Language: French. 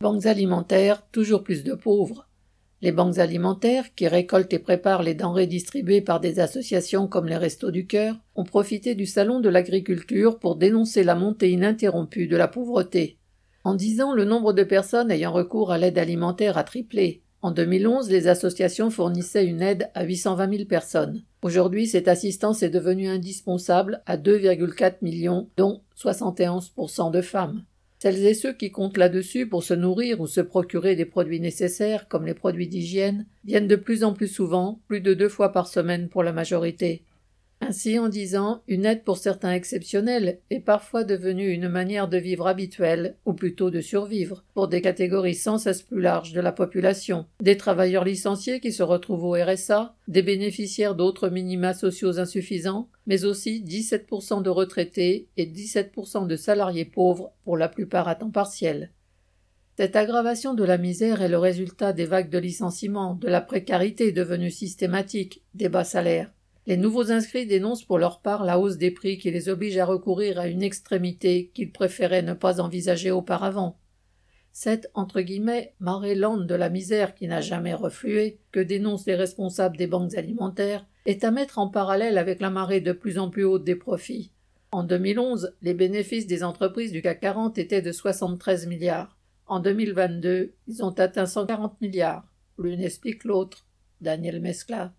Banques alimentaires, toujours plus de pauvres. Les banques alimentaires, qui récoltent et préparent les denrées distribuées par des associations comme les Restos du Cœur, ont profité du Salon de l'agriculture pour dénoncer la montée ininterrompue de la pauvreté. En dix ans, le nombre de personnes ayant recours à l'aide alimentaire a triplé. En 2011, les associations fournissaient une aide à 820 000 personnes. Aujourd'hui, cette assistance est devenue indispensable à 2,4 millions, dont 71% de femmes. Celles et ceux qui comptent là-dessus pour se nourrir ou se procurer des produits nécessaires, comme les produits d'hygiène, viennent de plus en plus souvent, plus de deux fois par semaine pour la majorité. Ainsi, en dix ans, une aide pour certains exceptionnelle est parfois devenue une manière de vivre habituelle, ou plutôt de survivre, pour des catégories sans cesse plus larges de la population, des travailleurs licenciés qui se retrouvent au RSA, des bénéficiaires d'autres minima sociaux insuffisants, mais aussi 17% de retraités et 17% de salariés pauvres, pour la plupart à temps partiel. Cette aggravation de la misère est le résultat des vagues de licenciements, de la précarité devenue systématique, des bas salaires. Les nouveaux inscrits dénoncent pour leur part la hausse des prix qui les oblige à recourir à une extrémité qu'ils préféraient ne pas envisager auparavant. Cette entre guillemets marée lente de la misère qui n'a jamais reflué, que dénoncent les responsables des banques alimentaires, est à mettre en parallèle avec la marée de plus en plus haute des profits. En 2011, les bénéfices des entreprises du CAC 40 étaient de 73 milliards. En 2022, ils ont atteint 140 milliards. L'une explique l'autre. Daniel Mescla.